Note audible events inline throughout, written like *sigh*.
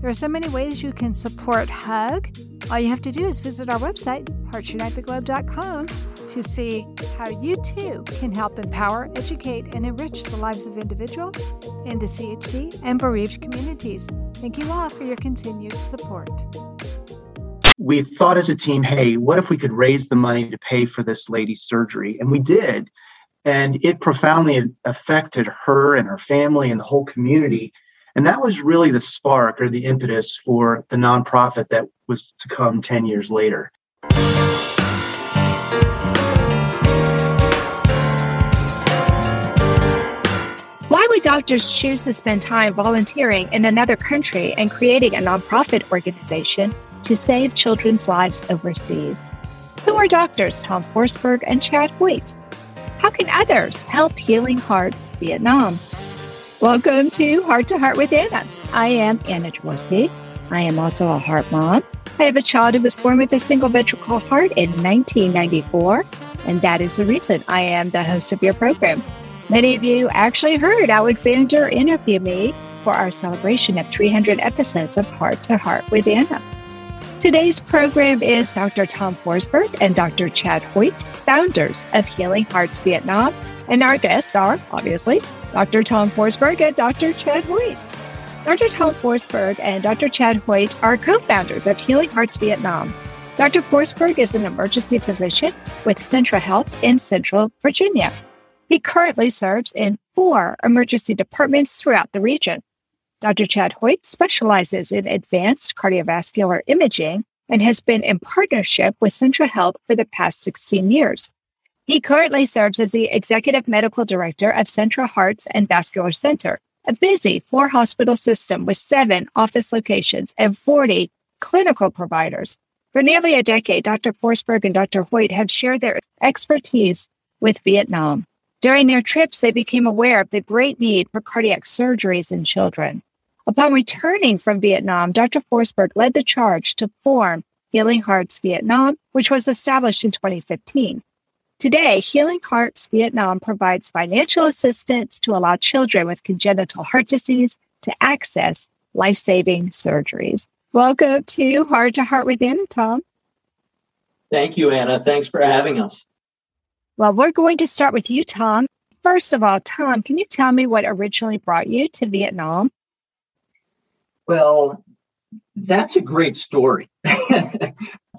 There are so many ways you can support HUG. All you have to do is visit our website, heartsunitetheglobe.com, to see how you too can help empower, educate, and enrich the lives of individuals in the CHD and bereaved communities. Thank you all for your continued support. We thought as a team, hey, what if we could raise the money to pay for this lady's surgery? And we did. And it profoundly affected her and her family and the whole community and that was really the spark or the impetus for the nonprofit that was to come 10 years later. Why would doctors choose to spend time volunteering in another country and creating a nonprofit organization to save children's lives overseas? Who are doctors Tom Forsberg and Chad Hoyt? How can others help Healing Hearts Vietnam? Welcome to Heart to Heart with Anna. I am Anna Jaworski. I am also a heart mom. I have a child who was born with a single ventricle heart in 1994, and that is the reason I am the host of your program. Many of you actually heard Alexander interview me for our celebration of 300 episodes of Heart to Heart with Anna. Today's program is Dr. Tom Forsberg and Dr. Chad Hoyt, founders of Healing Hearts Vietnam, and our guests are, obviously, Dr. Tom Forsberg and Dr. Chad Hoyt. Dr. Tom Forsberg and Dr. Chad Hoyt are co founders of Healing Hearts Vietnam. Dr. Forsberg is an emergency physician with Centra Health in Central Virginia. He currently serves in four emergency departments throughout the region. Dr. Chad Hoyt specializes in advanced cardiovascular imaging and has been in partnership with Centra Health for the past 16 years. He currently serves as the Executive Medical Director of Centra Hearts and Vascular Center, a busy four hospital system with seven office locations and 40 clinical providers. For nearly a decade, Dr. Forsberg and Dr. Hoyt have shared their expertise with Vietnam. During their trips, they became aware of the great need for cardiac surgeries in children. Upon returning from Vietnam, Dr. Forsberg led the charge to form Healing Hearts Vietnam, which was established in 2015. Today, Healing Hearts Vietnam provides financial assistance to allow children with congenital heart disease to access life saving surgeries. Welcome to Heart to Heart with Anna, Tom. Thank you, Anna. Thanks for having us. Well, we're going to start with you, Tom. First of all, Tom, can you tell me what originally brought you to Vietnam? Well, that's a great story. *laughs*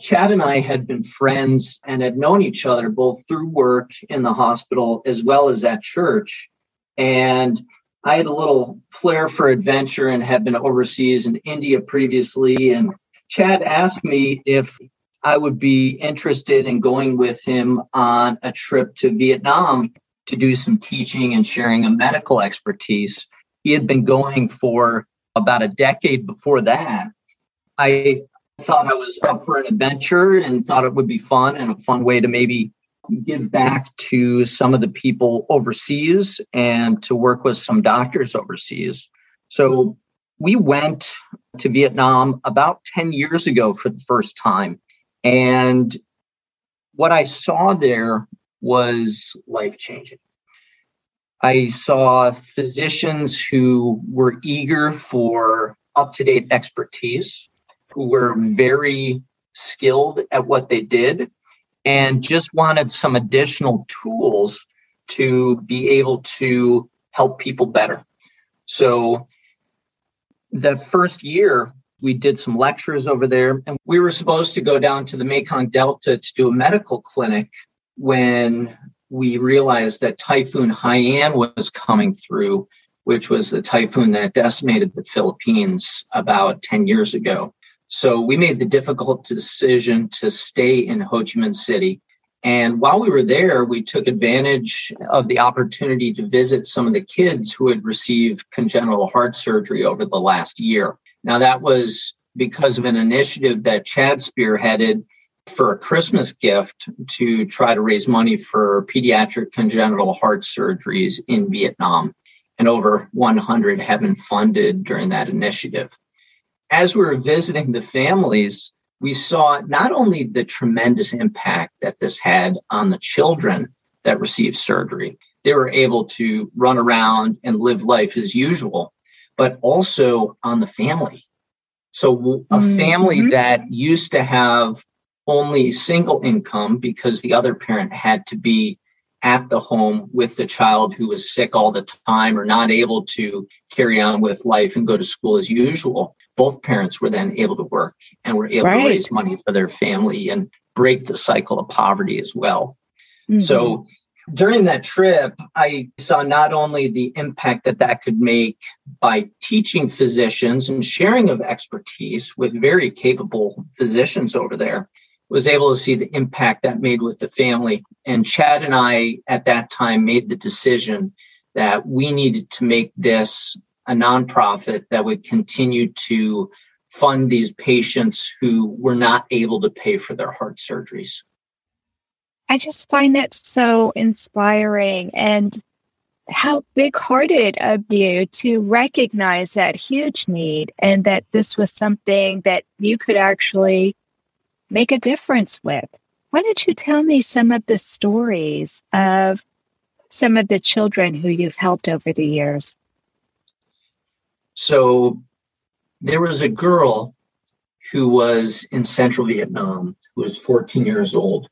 Chad and I had been friends and had known each other both through work in the hospital as well as at church. And I had a little flair for adventure and had been overseas in India previously. And Chad asked me if I would be interested in going with him on a trip to Vietnam to do some teaching and sharing a medical expertise. He had been going for about a decade before that. I thought I was up for an adventure and thought it would be fun and a fun way to maybe give back to some of the people overseas and to work with some doctors overseas. So we went to Vietnam about 10 years ago for the first time. And what I saw there was life changing. I saw physicians who were eager for up to date expertise who were very skilled at what they did and just wanted some additional tools to be able to help people better. So the first year, we did some lectures over there, and we were supposed to go down to the Mekong Delta to do a medical clinic when we realized that Typhoon Haiyan was coming through, which was the typhoon that decimated the Philippines about 10 years ago. So we made the difficult decision to stay in Ho Chi Minh City. And while we were there, we took advantage of the opportunity to visit some of the kids who had received congenital heart surgery over the last year. Now, that was because of an initiative that Chad spearheaded for a Christmas gift to try to raise money for pediatric congenital heart surgeries in Vietnam. And over 100 have been funded during that initiative. As we were visiting the families, we saw not only the tremendous impact that this had on the children that received surgery, they were able to run around and live life as usual, but also on the family. So, a mm-hmm. family that used to have only single income because the other parent had to be at the home with the child who was sick all the time or not able to carry on with life and go to school as usual. Both parents were then able to work and were able right. to raise money for their family and break the cycle of poverty as well. Mm-hmm. So during that trip, I saw not only the impact that that could make by teaching physicians and sharing of expertise with very capable physicians over there, was able to see the impact that made with the family. And Chad and I at that time made the decision that we needed to make this a nonprofit that would continue to fund these patients who were not able to pay for their heart surgeries. I just find that so inspiring and how big hearted of you to recognize that huge need and that this was something that you could actually make a difference with. Why don't you tell me some of the stories of some of the children who you've helped over the years? So there was a girl who was in central Vietnam who was 14 years old.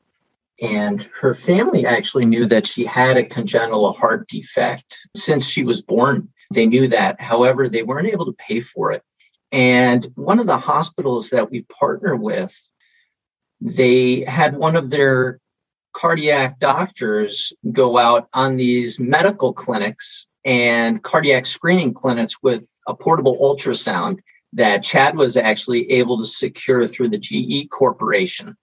And her family actually knew that she had a congenital heart defect since she was born. They knew that. However, they weren't able to pay for it. And one of the hospitals that we partner with they had one of their cardiac doctors go out on these medical clinics and cardiac screening clinics with a portable ultrasound that Chad was actually able to secure through the GE Corporation.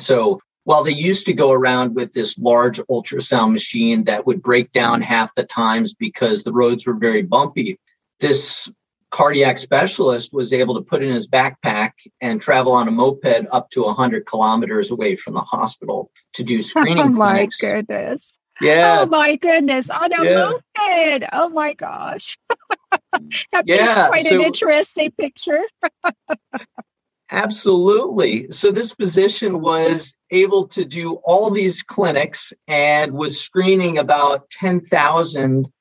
So while they used to go around with this large ultrasound machine that would break down half the times because the roads were very bumpy, this cardiac specialist was able to put in his backpack and travel on a moped up to 100 kilometers away from the hospital to do *laughs* oh screening. Oh my clinics. goodness. Yeah. Oh my goodness. On a yeah. moped. Oh my gosh. *laughs* that yeah, quite so, an interesting picture. *laughs* absolutely. So this physician was able to do all these clinics and was screening about 10,000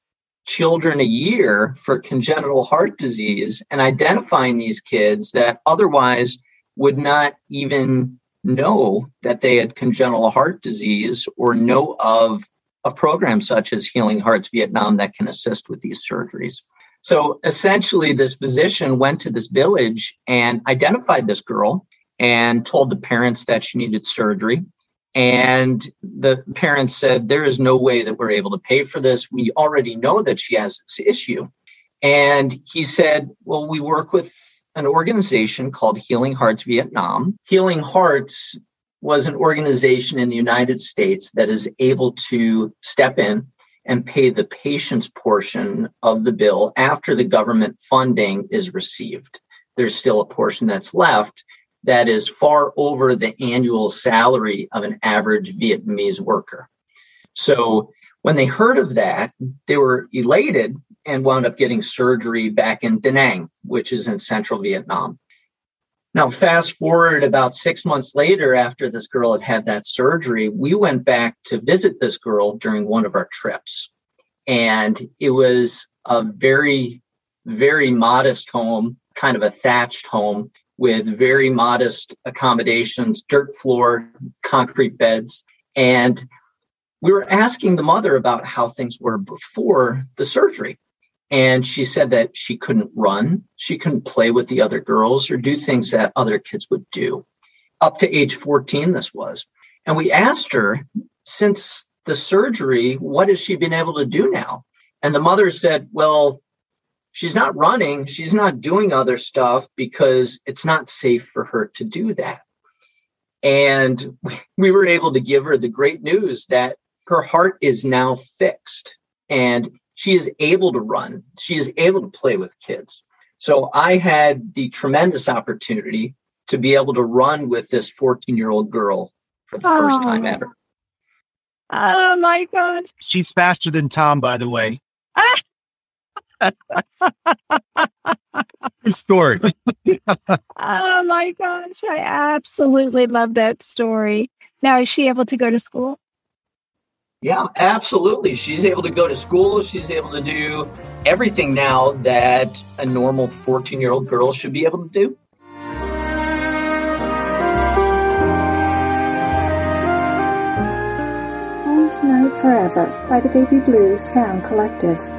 children a year for congenital heart disease and identifying these kids that otherwise would not even know that they had congenital heart disease or know of a program such as Healing Hearts Vietnam that can assist with these surgeries. So essentially, this physician went to this village and identified this girl and told the parents that she needed surgery. And the parents said, There is no way that we're able to pay for this. We already know that she has this issue. And he said, Well, we work with an organization called Healing Hearts Vietnam. Healing Hearts was an organization in the United States that is able to step in and pay the patient's portion of the bill after the government funding is received. There's still a portion that's left that is far over the annual salary of an average Vietnamese worker. So when they heard of that, they were elated and wound up getting surgery back in Da Nang, which is in central Vietnam. Now, fast forward about six months later, after this girl had had that surgery, we went back to visit this girl during one of our trips. And it was a very, very modest home, kind of a thatched home with very modest accommodations, dirt floor, concrete beds. And we were asking the mother about how things were before the surgery. And she said that she couldn't run, she couldn't play with the other girls or do things that other kids would do. Up to age 14, this was. And we asked her, since the surgery, what has she been able to do now? And the mother said, well, she's not running, she's not doing other stuff because it's not safe for her to do that. And *laughs* we were able to give her the great news that her heart is now fixed and she is able to run. She is able to play with kids. So I had the tremendous opportunity to be able to run with this 14 year old girl for the oh. first time ever. Oh my God. She's faster than Tom, by the way. *laughs* story. *laughs* oh my gosh. I absolutely love that story. Now, is she able to go to school? Yeah, absolutely. She's able to go to school. She's able to do everything now that a normal 14 year old girl should be able to do. Home Tonight Forever by the Baby Blues Sound Collective.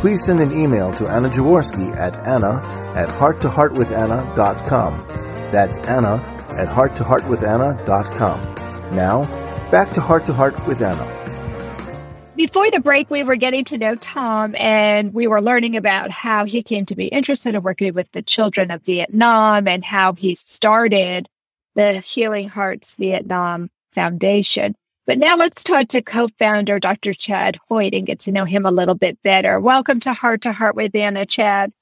please send an email to Anna Jaworski at anna at hearttoheartwithanna.com. That's Anna at hearttoheartwithanna.com. Now, back to Heart to Heart with Anna. Before the break, we were getting to know Tom and we were learning about how he came to be interested in working with the children of Vietnam and how he started the Healing Hearts Vietnam Foundation. But now let's talk to co founder Dr. Chad Hoyt and get to know him a little bit better. Welcome to Heart to Heart with Anna, Chad.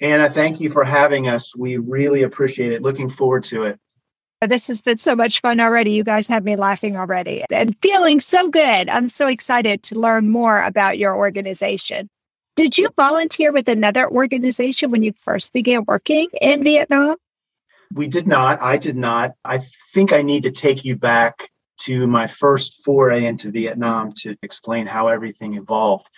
Anna, thank you for having us. We really appreciate it. Looking forward to it. Oh, this has been so much fun already. You guys have me laughing already and feeling so good. I'm so excited to learn more about your organization. Did you volunteer with another organization when you first began working in Vietnam? We did not. I did not. I think I need to take you back to my first foray into Vietnam to explain how everything evolved.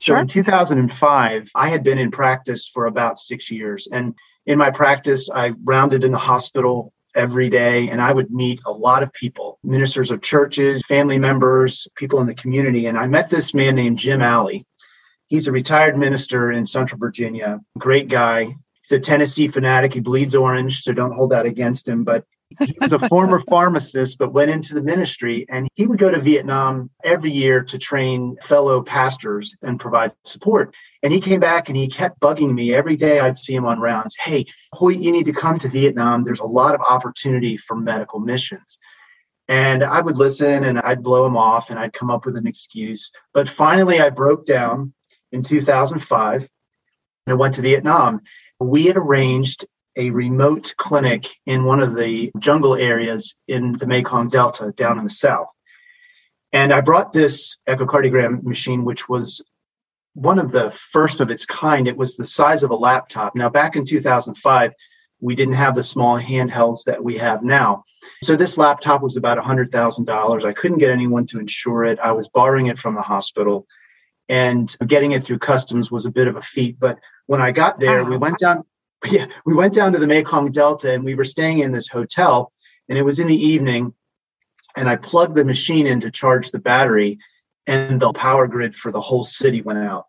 So sure. in 2005, I had been in practice for about six years. And in my practice, I rounded in the hospital every day and I would meet a lot of people, ministers of churches, family members, people in the community. And I met this man named Jim Alley. He's a retired minister in Central Virginia, great guy. He's a Tennessee fanatic. He bleeds orange, so don't hold that against him. But he was a former pharmacist, but went into the ministry. And he would go to Vietnam every year to train fellow pastors and provide support. And he came back and he kept bugging me every day. I'd see him on rounds. Hey, Hoyt, you need to come to Vietnam. There's a lot of opportunity for medical missions. And I would listen and I'd blow him off and I'd come up with an excuse. But finally, I broke down in 2005 and I went to Vietnam. We had arranged a remote clinic in one of the jungle areas in the Mekong Delta down in the south. And I brought this echocardiogram machine, which was one of the first of its kind. It was the size of a laptop. Now, back in 2005, we didn't have the small handhelds that we have now. So this laptop was about $100,000. I couldn't get anyone to insure it. I was borrowing it from the hospital and getting it through customs was a bit of a feat. But when I got there, we went down yeah, we went down to the Mekong Delta and we were staying in this hotel, and it was in the evening, and I plugged the machine in to charge the battery, and the power grid for the whole city went out.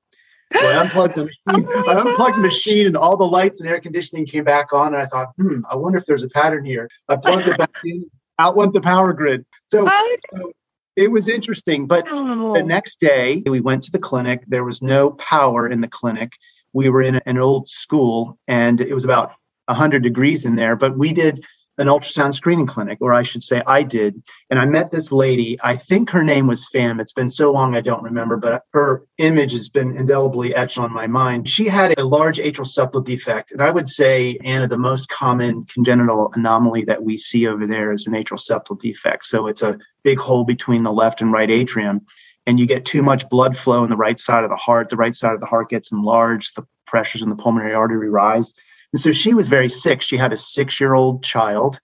So I unplugged the *laughs* machine. Oh I unplugged the machine, and all the lights and air conditioning came back on. And I thought, hmm, I wonder if there's a pattern here. I plugged it back in. Out went the power grid. So, so it was interesting. But oh. the next day, we went to the clinic. There was no power in the clinic we were in an old school and it was about 100 degrees in there, but we did an ultrasound screening clinic, or I should say, I did. And I met this lady. I think her name was Pham. It's been so long I don't remember, but her image has been indelibly etched on my mind. She had a large atrial septal defect. And I would say, Anna, the most common congenital anomaly that we see over there is an atrial septal defect. So it's a big hole between the left and right atrium and you get too much blood flow in the right side of the heart, the right side of the heart gets enlarged, the pressures in the pulmonary artery rise. And so she was very sick. She had a six year old child.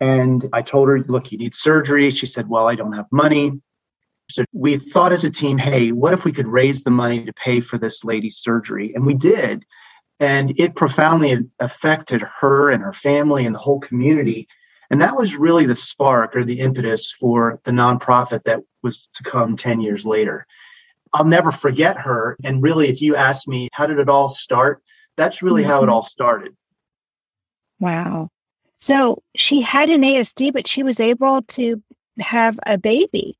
And I told her, look, you need surgery. She said, well, I don't have money. So we thought as a team, hey, what if we could raise the money to pay for this lady's surgery? And we did. And it profoundly affected her and her family and the whole community. And that was really the spark or the impetus for the nonprofit that was to come 10 years later. I'll never forget her. And really, if you ask me, how did it all start? That's really mm-hmm. how it mm-hmm. all started. Wow. So she had an ASD, but she was able to have a baby.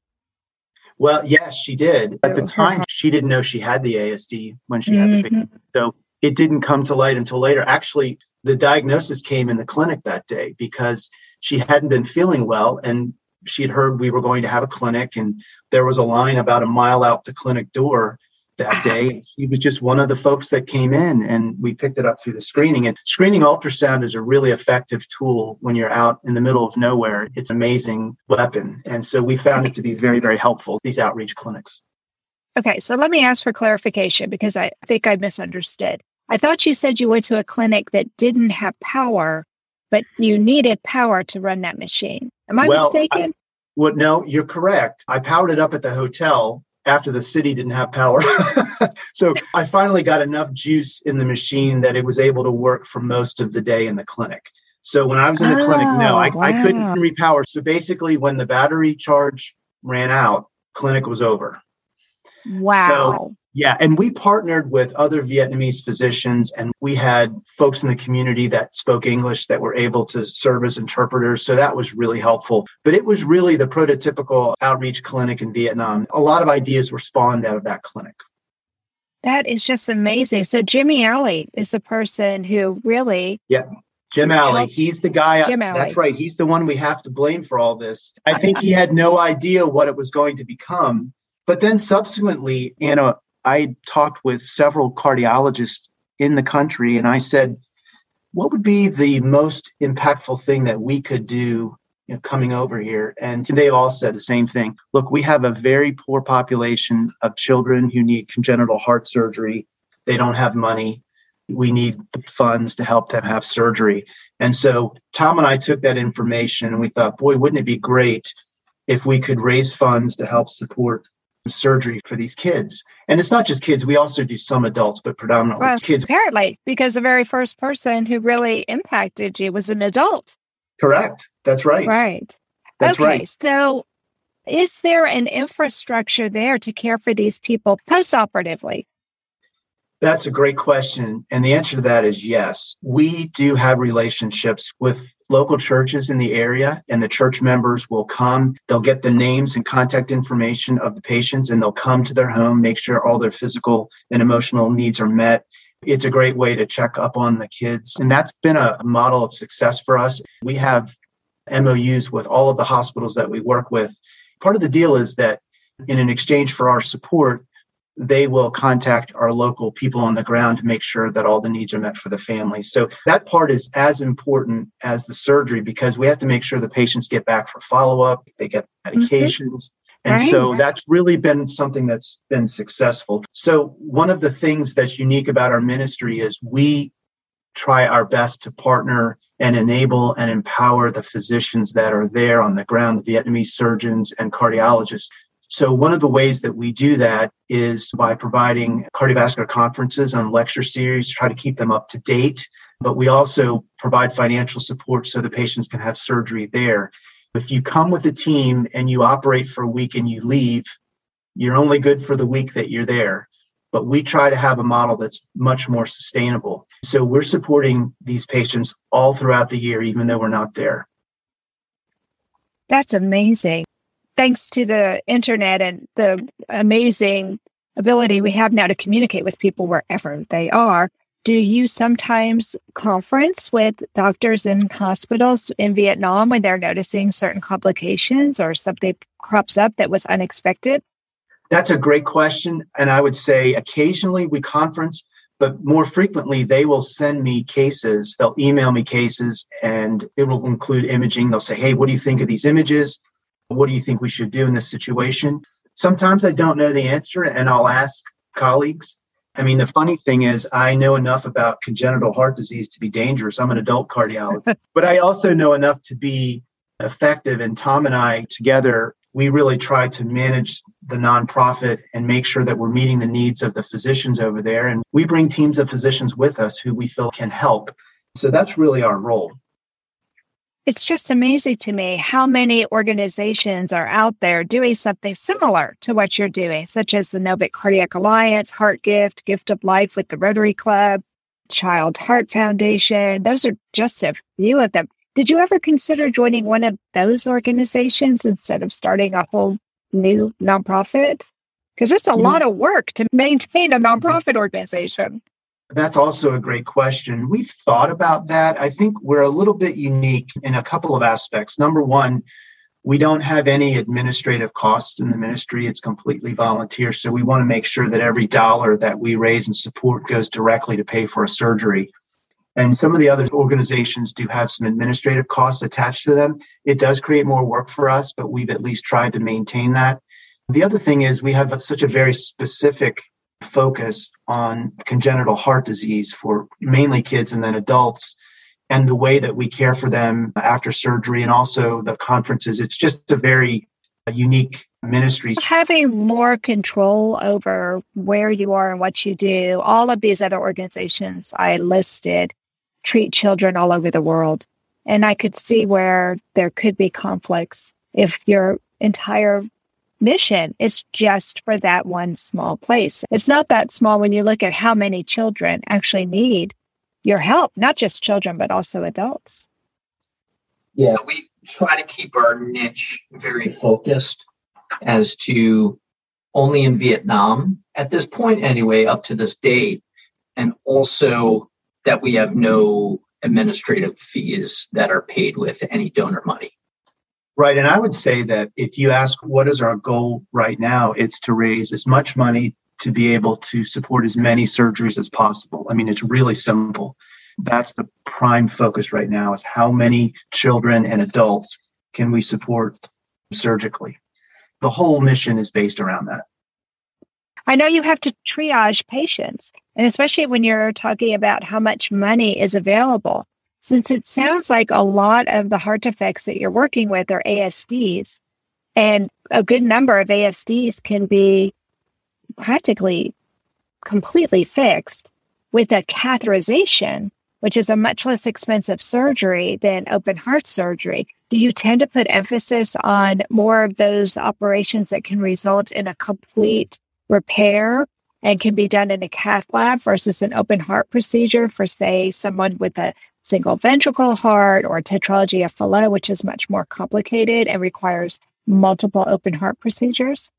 Well, yes, she did. At the time, she didn't know she had the ASD when she mm-hmm. had the baby. Mm-hmm. So it didn't come to light until later. Actually, the diagnosis came in the clinic that day because she hadn't been feeling well and she had heard we were going to have a clinic and there was a line about a mile out the clinic door that ah. day. He was just one of the folks that came in and we picked it up through the screening. And screening ultrasound is a really effective tool when you're out in the middle of nowhere. It's an amazing weapon. And so we found it to be very, very helpful, these outreach clinics. Okay, so let me ask for clarification because I think I misunderstood. I thought you said you went to a clinic that didn't have power, but you needed power to run that machine. Am I well, mistaken? I, well, no, you're correct. I powered it up at the hotel after the city didn't have power. *laughs* so I finally got enough juice in the machine that it was able to work for most of the day in the clinic. So when I was in the oh, clinic, no, oh, I, wow. I couldn't repower. So basically, when the battery charge ran out, clinic was over. Wow. So yeah, and we partnered with other Vietnamese physicians, and we had folks in the community that spoke English that were able to serve as interpreters. So that was really helpful. But it was really the prototypical outreach clinic in Vietnam. A lot of ideas were spawned out of that clinic. That is just amazing. So Jimmy Alley is the person who really yeah. Jim Alley, he's the guy. Jim Alley. That's right. He's the one we have to blame for all this. I think he had no idea what it was going to become. But then subsequently, you know, I talked with several cardiologists in the country and I said, what would be the most impactful thing that we could do you know, coming over here? And they all said the same thing. Look, we have a very poor population of children who need congenital heart surgery. They don't have money. We need the funds to help them have surgery. And so Tom and I took that information and we thought, boy, wouldn't it be great if we could raise funds to help support surgery for these kids. And it's not just kids, we also do some adults, but predominantly well, kids. Apparently, because the very first person who really impacted you was an adult. Correct. That's right. Right. That's okay, right. So is there an infrastructure there to care for these people postoperatively? That's a great question. And the answer to that is yes. We do have relationships with local churches in the area, and the church members will come. They'll get the names and contact information of the patients, and they'll come to their home, make sure all their physical and emotional needs are met. It's a great way to check up on the kids. And that's been a model of success for us. We have MOUs with all of the hospitals that we work with. Part of the deal is that in an exchange for our support, they will contact our local people on the ground to make sure that all the needs are met for the family. So that part is as important as the surgery because we have to make sure the patients get back for follow up, they get mm-hmm. medications. Mm-hmm. And right. so that's really been something that's been successful. So one of the things that's unique about our ministry is we try our best to partner and enable and empower the physicians that are there on the ground, the Vietnamese surgeons and cardiologists so, one of the ways that we do that is by providing cardiovascular conferences and lecture series, try to keep them up to date. But we also provide financial support so the patients can have surgery there. If you come with a team and you operate for a week and you leave, you're only good for the week that you're there. But we try to have a model that's much more sustainable. So we're supporting these patients all throughout the year, even though we're not there. That's amazing thanks to the internet and the amazing ability we have now to communicate with people wherever they are, do you sometimes conference with doctors in hospitals in Vietnam when they're noticing certain complications or something crops up that was unexpected? That's a great question. And I would say occasionally we conference, but more frequently they will send me cases. They'll email me cases and it will include imaging. They'll say, Hey, what do you think of these images? What do you think we should do in this situation? Sometimes I don't know the answer and I'll ask colleagues. I mean, the funny thing is, I know enough about congenital heart disease to be dangerous. I'm an adult cardiologist, *laughs* but I also know enough to be effective. And Tom and I together, we really try to manage the nonprofit and make sure that we're meeting the needs of the physicians over there. And we bring teams of physicians with us who we feel can help. So that's really our role. It's just amazing to me how many organizations are out there doing something similar to what you're doing, such as the Novick Cardiac Alliance, Heart Gift, Gift of Life with the Rotary Club, Child Heart Foundation. Those are just a few of them. Did you ever consider joining one of those organizations instead of starting a whole new nonprofit? Because it's a mm-hmm. lot of work to maintain a nonprofit organization. That's also a great question. We've thought about that. I think we're a little bit unique in a couple of aspects. Number one, we don't have any administrative costs in the ministry. It's completely volunteer. So we want to make sure that every dollar that we raise and support goes directly to pay for a surgery. And some of the other organizations do have some administrative costs attached to them. It does create more work for us, but we've at least tried to maintain that. The other thing is we have such a very specific focus on congenital heart disease for mainly kids and then adults and the way that we care for them after surgery and also the conferences. It's just a very unique ministry. Having more control over where you are and what you do, all of these other organizations I listed treat children all over the world. And I could see where there could be conflicts if your entire mission is just for that one small place. It's not that small when you look at how many children actually need your help, not just children, but also adults. Yeah, we try to keep our niche very focused as to only in Vietnam at this point, anyway, up to this date, and also that we have no administrative fees that are paid with any donor money. Right. And I would say that if you ask what is our goal right now, it's to raise as much money to be able to support as many surgeries as possible. I mean, it's really simple. That's the prime focus right now is how many children and adults can we support surgically. The whole mission is based around that. I know you have to triage patients, and especially when you're talking about how much money is available, since it sounds like a lot of the heart defects that you're working with are ASDs, and a good number of ASDs can be practically completely fixed with a catheterization, which is a much less expensive surgery than open heart surgery. Do you tend to put emphasis on more of those operations that can result in a complete repair and can be done in a cath lab versus an open heart procedure for, say, someone with a single ventricle heart or tetralogy of Fallot, which is much more complicated and requires multiple open heart procedures?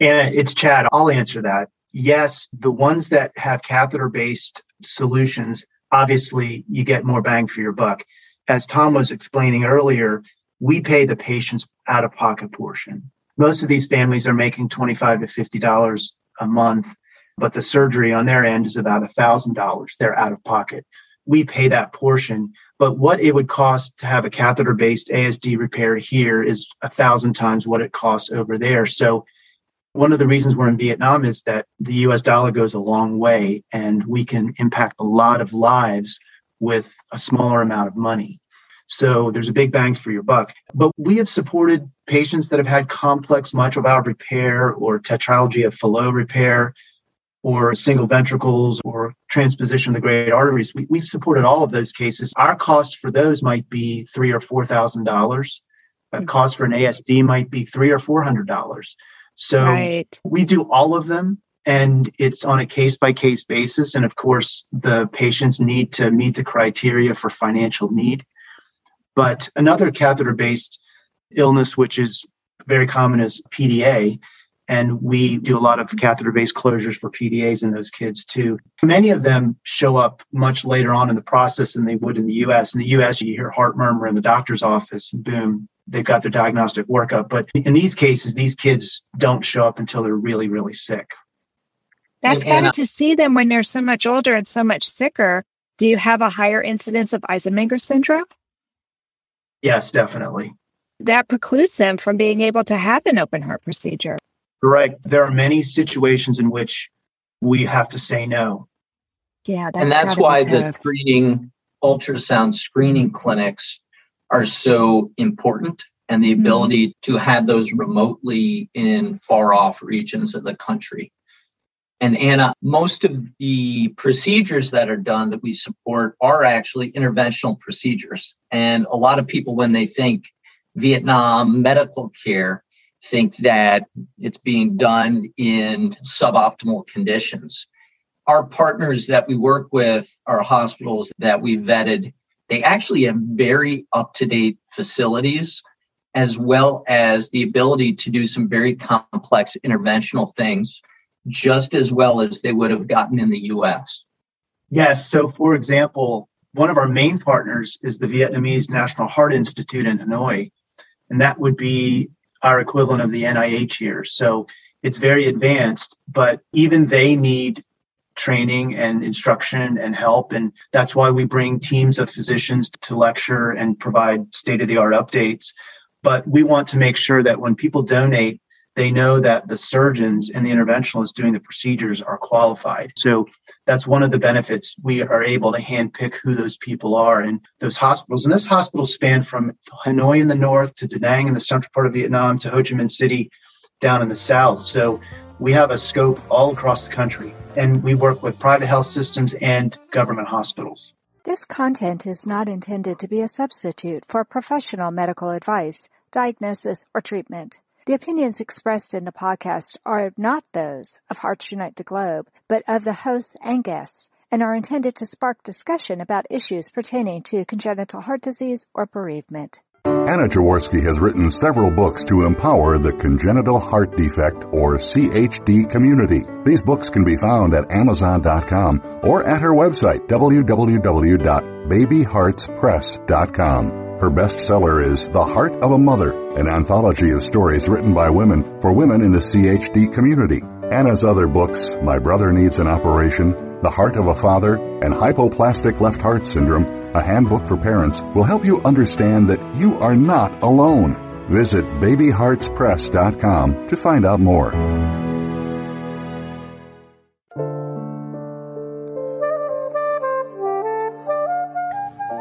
And it's Chad. I'll answer that. Yes, the ones that have catheter based solutions, obviously, you get more bang for your buck. As Tom was explaining earlier, we pay the patient's out of pocket portion most of these families are making 25 to 50 dollars a month but the surgery on their end is about a thousand dollars they're out of pocket we pay that portion but what it would cost to have a catheter based asd repair here is a thousand times what it costs over there. So one of the reasons we're in vietnam is that the us dollar goes a long way and we can impact a lot of lives with a smaller amount of money. So there's a big bang for your buck. But we have supported patients that have had complex mitral valve repair or tetralogy of Fallot repair or single ventricles or transposition of the great arteries. We, have supported all of those cases. Our cost for those might be three or four thousand dollars. A hmm. cost for an ASD might be three or four hundred dollars. So right. we do all of them and it's on a case by case basis. And of course, the patients need to meet the criteria for financial need. But another catheter based illness, which is very common, is PDA. And we do a lot of catheter based closures for PDAs in those kids too. Many of them show up much later on in the process than they would in the US. In the US, you hear heart murmur in the doctor's office, and boom, they've got their diagnostic workup. But in these cases, these kids don't show up until they're really, really sick. That's kind of uh, to see them when they're so much older and so much sicker. Do you have a higher incidence of Eisenmenger syndrome? Yes, definitely. That precludes them from being able to have an open heart procedure. Correct. There are many situations in which we have to say no. Yeah, that's and that's why the screening ultrasound screening clinics are so important and the mm-hmm. ability mm-hmm. to have those remotely in far off regions of the country. And Anna, most of the procedures that are done that we support are actually interventional procedures. And a lot of people, when they think Vietnam medical care, think that it's being done in suboptimal conditions. Our partners that we work with are hospitals that we vetted. They actually have very up to date facilities as well as the ability to do some very complex interventional things just as well as they would have gotten in the US. Yes. So, for example, one of our main partners is the Vietnamese National Heart Institute in Hanoi, and that would be our equivalent of the NIH here. So, it's very advanced, but even they need training and instruction and help. And that's why we bring teams of physicians to lecture and provide state of the art updates but we want to make sure that when people donate, they know that the surgeons and the interventionalists doing the procedures are qualified. So that's one of the benefits. We are able to handpick who those people are and those hospitals. And those hospitals span from Hanoi in the north to Da Nang in the central part of Vietnam to Ho Chi Minh City down in the south. So we have a scope all across the country. And we work with private health systems and government hospitals. This content is not intended to be a substitute for professional medical advice diagnosis, or treatment. The opinions expressed in the podcast are not those of Hearts Unite the Globe, but of the hosts and guests, and are intended to spark discussion about issues pertaining to congenital heart disease or bereavement. Anna Jaworski has written several books to empower the congenital heart defect or CHD community. These books can be found at Amazon.com or at her website, www.babyheartspress.com. Her bestseller is The Heart of a Mother, an anthology of stories written by women for women in the CHD community. Anna's other books, My Brother Needs an Operation, The Heart of a Father, and Hypoplastic Left Heart Syndrome, a handbook for parents, will help you understand that you are not alone. Visit babyheartspress.com to find out more.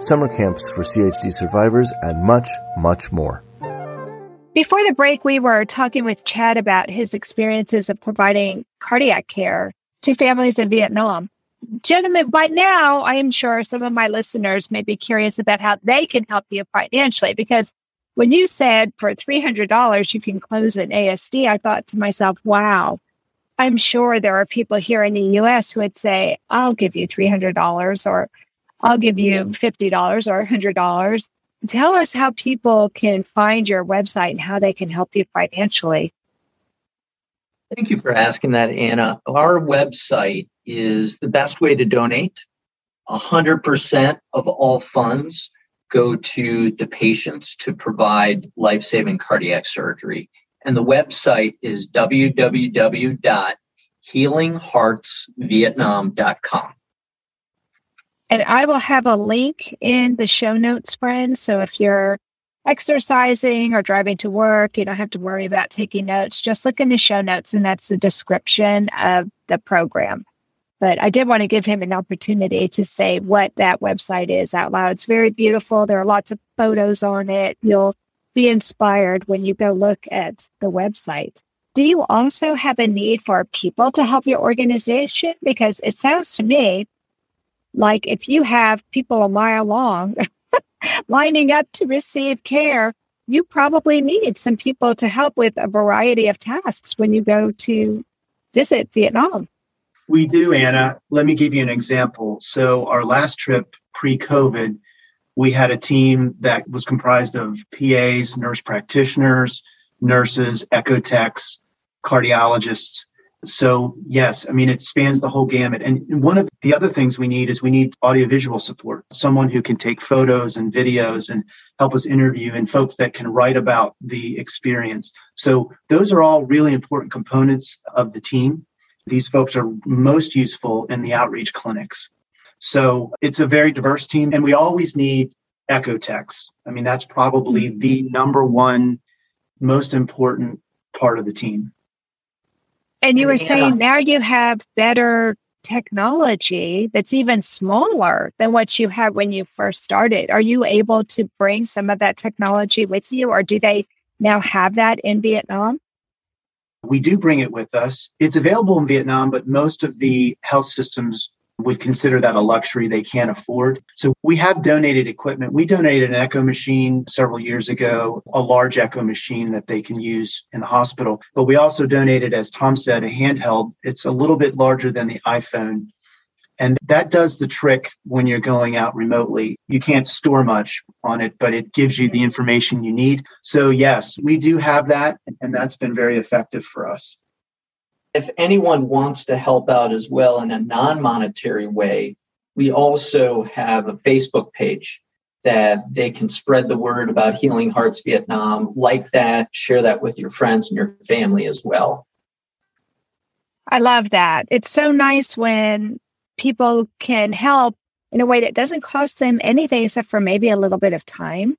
summer camps for CHD survivors, and much, much more. Before the break, we were talking with Chad about his experiences of providing cardiac care to families in Vietnam. Gentlemen, by now, I am sure some of my listeners may be curious about how they can help you financially because when you said for $300 you can close an ASD, I thought to myself, wow, I'm sure there are people here in the US who would say, I'll give you $300 or I'll give you $50 or $100. Tell us how people can find your website and how they can help you financially. Thank you for asking that, Anna. Our website is the best way to donate. 100% of all funds go to the patients to provide life saving cardiac surgery. And the website is www.healingheartsvietnam.com. And I will have a link in the show notes, friends. So if you're exercising or driving to work, you don't have to worry about taking notes. Just look in the show notes, and that's the description of the program. But I did want to give him an opportunity to say what that website is out loud. It's very beautiful. There are lots of photos on it. You'll be inspired when you go look at the website. Do you also have a need for people to help your organization? Because it sounds to me like if you have people a mile long *laughs* lining up to receive care, you probably need some people to help with a variety of tasks when you go to visit Vietnam. We do, Anna. Let me give you an example. So, our last trip pre COVID, we had a team that was comprised of PAs, nurse practitioners, nurses, echo techs, cardiologists, So, yes, I mean, it spans the whole gamut. And one of the other things we need is we need audiovisual support, someone who can take photos and videos and help us interview, and folks that can write about the experience. So, those are all really important components of the team. These folks are most useful in the outreach clinics. So, it's a very diverse team, and we always need echo techs. I mean, that's probably mm-hmm. the number one most important part of the team. And you were saying now you have better technology that's even smaller than what you had when you first started. Are you able to bring some of that technology with you, or do they now have that in Vietnam? We do bring it with us. It's available in Vietnam, but most of the health systems would consider that a luxury they can't afford. So we have donated equipment. We donated an echo machine several years ago, a large echo machine that they can use in the hospital. But we also donated, as Tom said, a handheld. It's a little bit larger than the iPhone. And that does the trick when you're going out remotely. You can't store much on it, but it gives you the information you need. So, yes, we do have that, and that's been very effective for us if anyone wants to help out as well in a non monetary way, we also have a Facebook page that they can spread the word about Healing Hearts Vietnam, like that, share that with your friends and your family as well. I love that. It's so nice when people can help in a way that doesn't cost them anything except for maybe a little bit of time.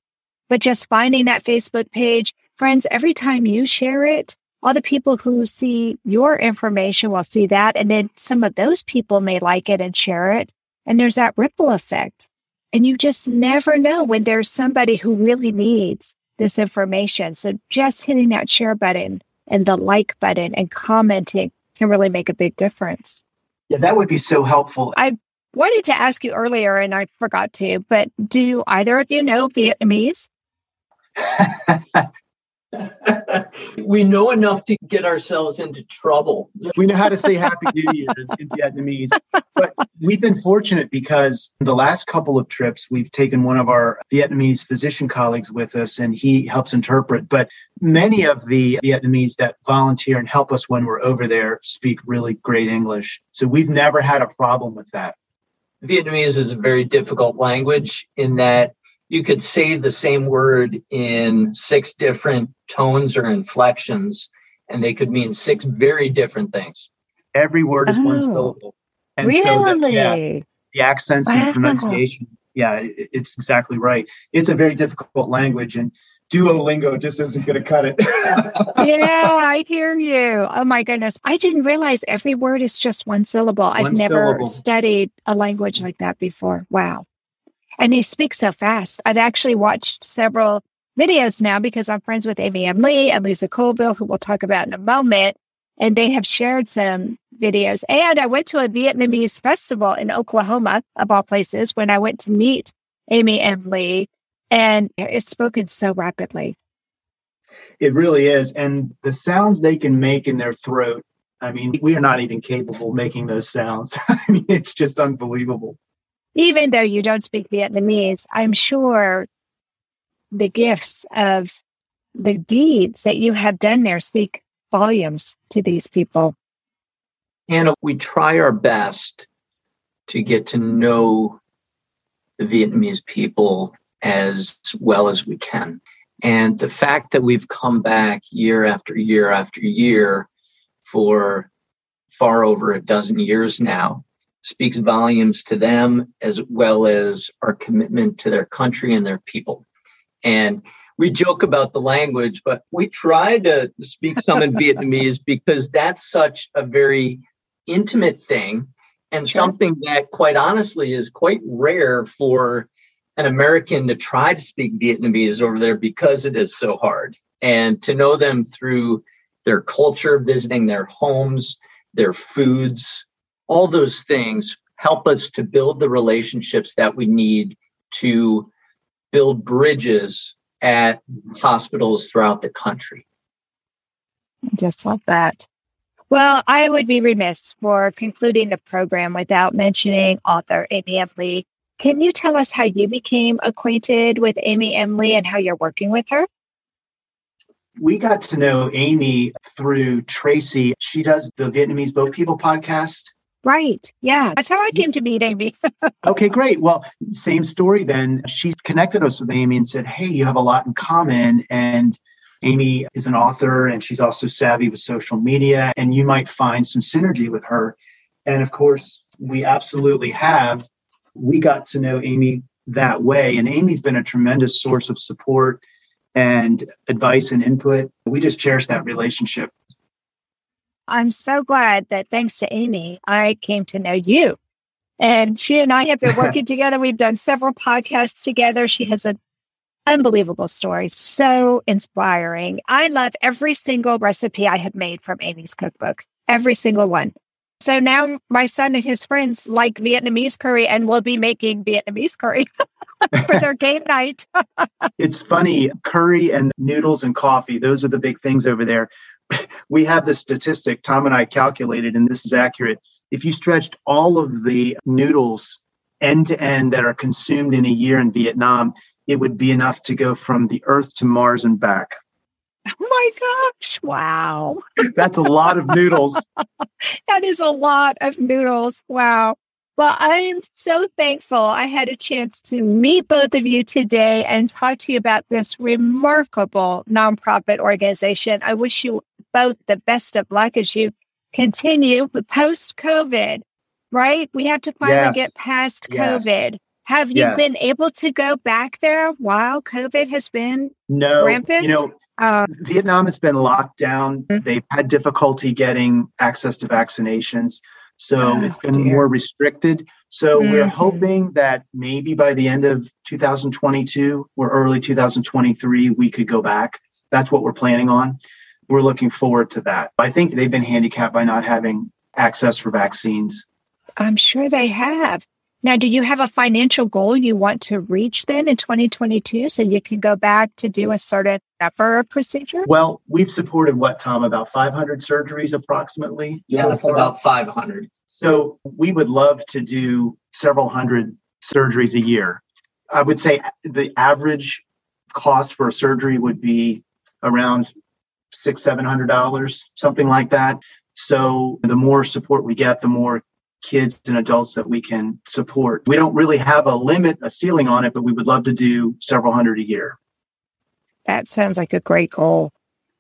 But just finding that Facebook page, friends, every time you share it, all the people who see your information will see that. And then some of those people may like it and share it. And there's that ripple effect. And you just never know when there's somebody who really needs this information. So just hitting that share button and the like button and commenting can really make a big difference. Yeah, that would be so helpful. I wanted to ask you earlier and I forgot to, but do either of you know Vietnamese? *laughs* *laughs* we know enough to get ourselves into trouble. We know how to say Happy New Year in, Vietnamese. But we've been fortunate because the last couple of trips, we've taken one of our Vietnamese physician colleagues with us and he helps interpret. But many of the Vietnamese that volunteer and help us when we're over there speak really great English. So we've never had a problem with that. Vietnamese is a very difficult language in that you could say the same word in six different tones or inflections, and they could mean six very different things. Every word is oh, one syllable. And really? so the, yeah, the accents wow. and pronunciation, yeah, it, it's exactly right. It's a very difficult language, and Duolingo just isn't going to cut it. *laughs* yeah, *laughs* I hear you. Oh my goodness. I didn't realize every word is just one syllable. One I've never syllable. studied a language like that before. Wow. And he speaks so fast. I've actually watched several videos now because I'm friends with Amy M. Le and Lisa Colville, who we'll talk about in a moment. And they have shared some videos. And I went to a Vietnamese festival in Oklahoma, of all places, when I went to meet Amy M. Le. And it's spoken so rapidly. It really is. And the sounds they can make in their throat, I mean, we are not even capable of making those sounds. *laughs* I mean, it's just unbelievable even though you don't speak Vietnamese, I'm sure the gifts of the deeds that you have done there speak volumes to these people. And we try our best to get to know the Vietnamese people as well as we can. And the fact that we've come back year after year after year for far over a dozen years now speaks volumes to them as well as our commitment to their country and their people. And we joke about the language, but we try to speak some in *laughs* Vietnamese because that's such a very intimate thing and sure. something that, quite honestly, is quite rare for an American to try to speak Vietnamese over there because it is so hard. And to know them through their culture, visiting their homes, their foods, all those things help us to build the relationships that we need to build bridges at hospitals throughout the country. Just like that. Well, I would be remiss for concluding the program without mentioning author Amy M. Le. Can you tell us how you became acquainted with Amy M. Le and how you're working with her? We got to know Amy through Tracy. She does the Vietnamese Boat People podcast. Right. Yeah. That's how I came to meet Amy. *laughs* okay, great. Well, same story then. She connected us with Amy and said, Hey, you have a lot in common. And Amy is an author and she's also savvy with social media, and you might find some synergy with her. And of course, we absolutely have. We got to know Amy that way. And Amy's been a tremendous source of support and advice and input. We just cherish that relationship. I'm so glad that thanks to Amy, I came to know you. And she and I have been *laughs* working together. We've done several podcasts together. She has an unbelievable story, so inspiring. I love every single recipe I have made from Amy's cookbook, every single one. So now my son and his friends like Vietnamese curry and will be making Vietnamese curry *laughs* for their game night. *laughs* it's funny, curry and noodles and coffee, those are the big things over there. *laughs* We have the statistic, Tom and I calculated, and this is accurate. If you stretched all of the noodles end to end that are consumed in a year in Vietnam, it would be enough to go from the Earth to Mars and back. Oh *laughs* my gosh. Wow. That's a lot of noodles. *laughs* that is a lot of noodles. Wow. Well, I'm so thankful I had a chance to meet both of you today and talk to you about this remarkable nonprofit organization. I wish you both the best of luck as you continue post COVID, right? We have to finally yes. get past yes. COVID. Have you yes. been able to go back there while COVID has been no, rampant? You know, uh, Vietnam has been locked down. Mm-hmm. They've had difficulty getting access to vaccinations. So oh, it's been dear. more restricted. So mm-hmm. we're hoping that maybe by the end of 2022 or early 2023, we could go back. That's what we're planning on. We're looking forward to that. I think they've been handicapped by not having access for vaccines. I'm sure they have. Now, do you have a financial goal you want to reach then in 2022 so you can go back to do a certain number of procedures? Well, we've supported what, Tom, about 500 surgeries approximately? Yeah, so about 500. So we would love to do several hundred surgeries a year. I would say the average cost for a surgery would be around six, seven hundred dollars, something like that. So the more support we get, the more kids and adults that we can support. We don't really have a limit, a ceiling on it, but we would love to do several hundred a year. That sounds like a great goal.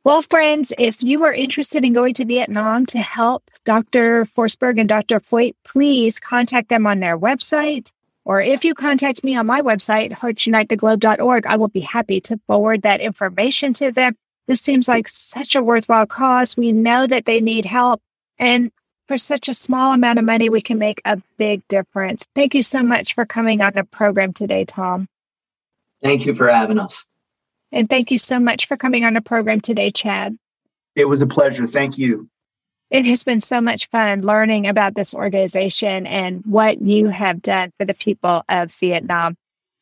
Well, friends, if you are interested in going to Vietnam to help Dr. Forsberg and Dr. Hoyt, please contact them on their website. Or if you contact me on my website, heartsunitetheglobe.org, I will be happy to forward that information to them. This seems like such a worthwhile cause. We know that they need help. And for such a small amount of money, we can make a big difference. Thank you so much for coming on the program today, Tom. Thank you for having us. And thank you so much for coming on the program today, Chad. It was a pleasure. Thank you. It has been so much fun learning about this organization and what you have done for the people of Vietnam.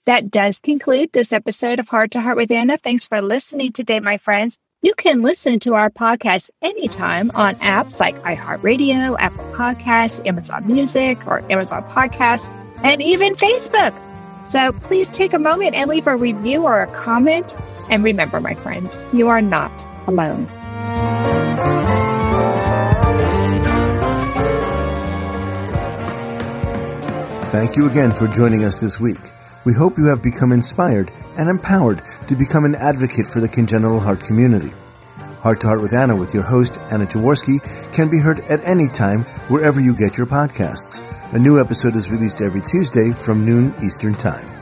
That does conclude this episode of Heart to Heart with Anna. Thanks for listening today, my friends. You can listen to our podcast anytime on apps like iHeartRadio, Apple Podcasts, Amazon Music, or Amazon Podcasts, and even Facebook. So please take a moment and leave a review or a comment. And remember, my friends, you are not alone. Thank you again for joining us this week. We hope you have become inspired and empowered to become an advocate for the congenital heart community. Heart to Heart with Anna with your host, Anna Jaworski, can be heard at any time wherever you get your podcasts. A new episode is released every Tuesday from noon Eastern Time.